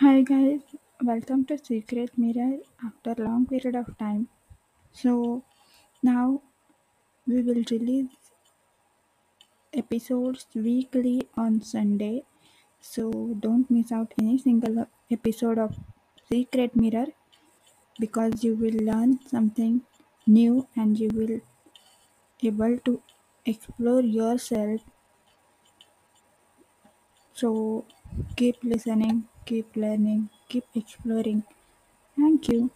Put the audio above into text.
Hi guys, welcome to Secret Mirror after long period of time. So now we will release episodes weekly on Sunday. So don't miss out any single episode of Secret Mirror because you will learn something new and you will able to explore yourself. So keep listening, keep learning, keep exploring. Thank you.